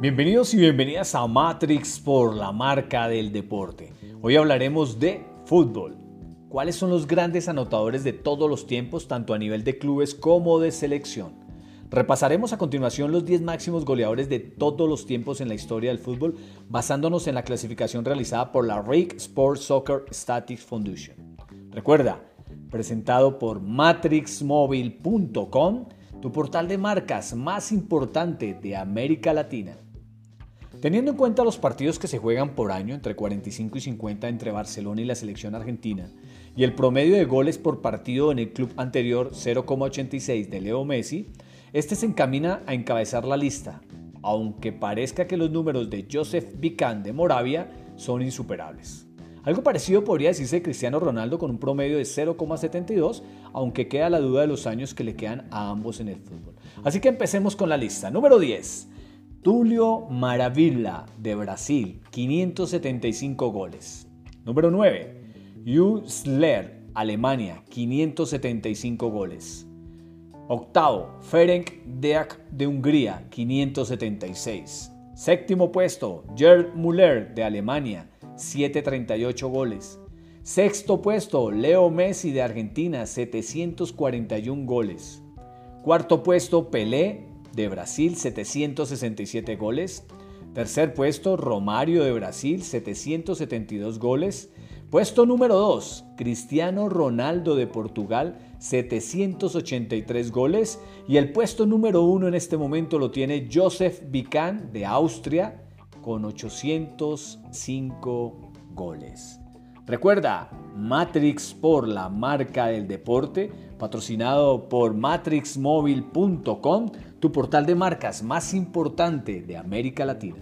Bienvenidos y bienvenidas a Matrix por la marca del deporte. Hoy hablaremos de fútbol. ¿Cuáles son los grandes anotadores de todos los tiempos, tanto a nivel de clubes como de selección? Repasaremos a continuación los 10 máximos goleadores de todos los tiempos en la historia del fútbol, basándonos en la clasificación realizada por la Rake Sports Soccer Statistics Foundation. Recuerda, presentado por matrixmobile.com, tu portal de marcas más importante de América Latina. Teniendo en cuenta los partidos que se juegan por año, entre 45 y 50 entre Barcelona y la selección argentina, y el promedio de goles por partido en el club anterior 0,86 de Leo Messi, este se encamina a encabezar la lista, aunque parezca que los números de Joseph Vican de Moravia son insuperables. Algo parecido podría decirse de Cristiano Ronaldo con un promedio de 0,72, aunque queda la duda de los años que le quedan a ambos en el fútbol. Así que empecemos con la lista. Número 10. Tulio Maravilla de Brasil, 575 goles. Número 9. Yu Sler, Alemania, 575 goles. Octavo, Ferenc Deak de Hungría, 576. Séptimo puesto, Gerd Müller de Alemania, 738 goles. Sexto puesto, Leo Messi de Argentina, 741 goles. Cuarto puesto, Pelé de Brasil, 767 goles. Tercer puesto, Romario de Brasil, 772 goles. Puesto número 2, Cristiano Ronaldo de Portugal, 783 goles. Y el puesto número 1 en este momento lo tiene Joseph Vican de Austria, con 805 goles. Recuerda, Matrix por la marca del deporte, patrocinado por matrixmobile.com, tu portal de marcas más importante de América Latina.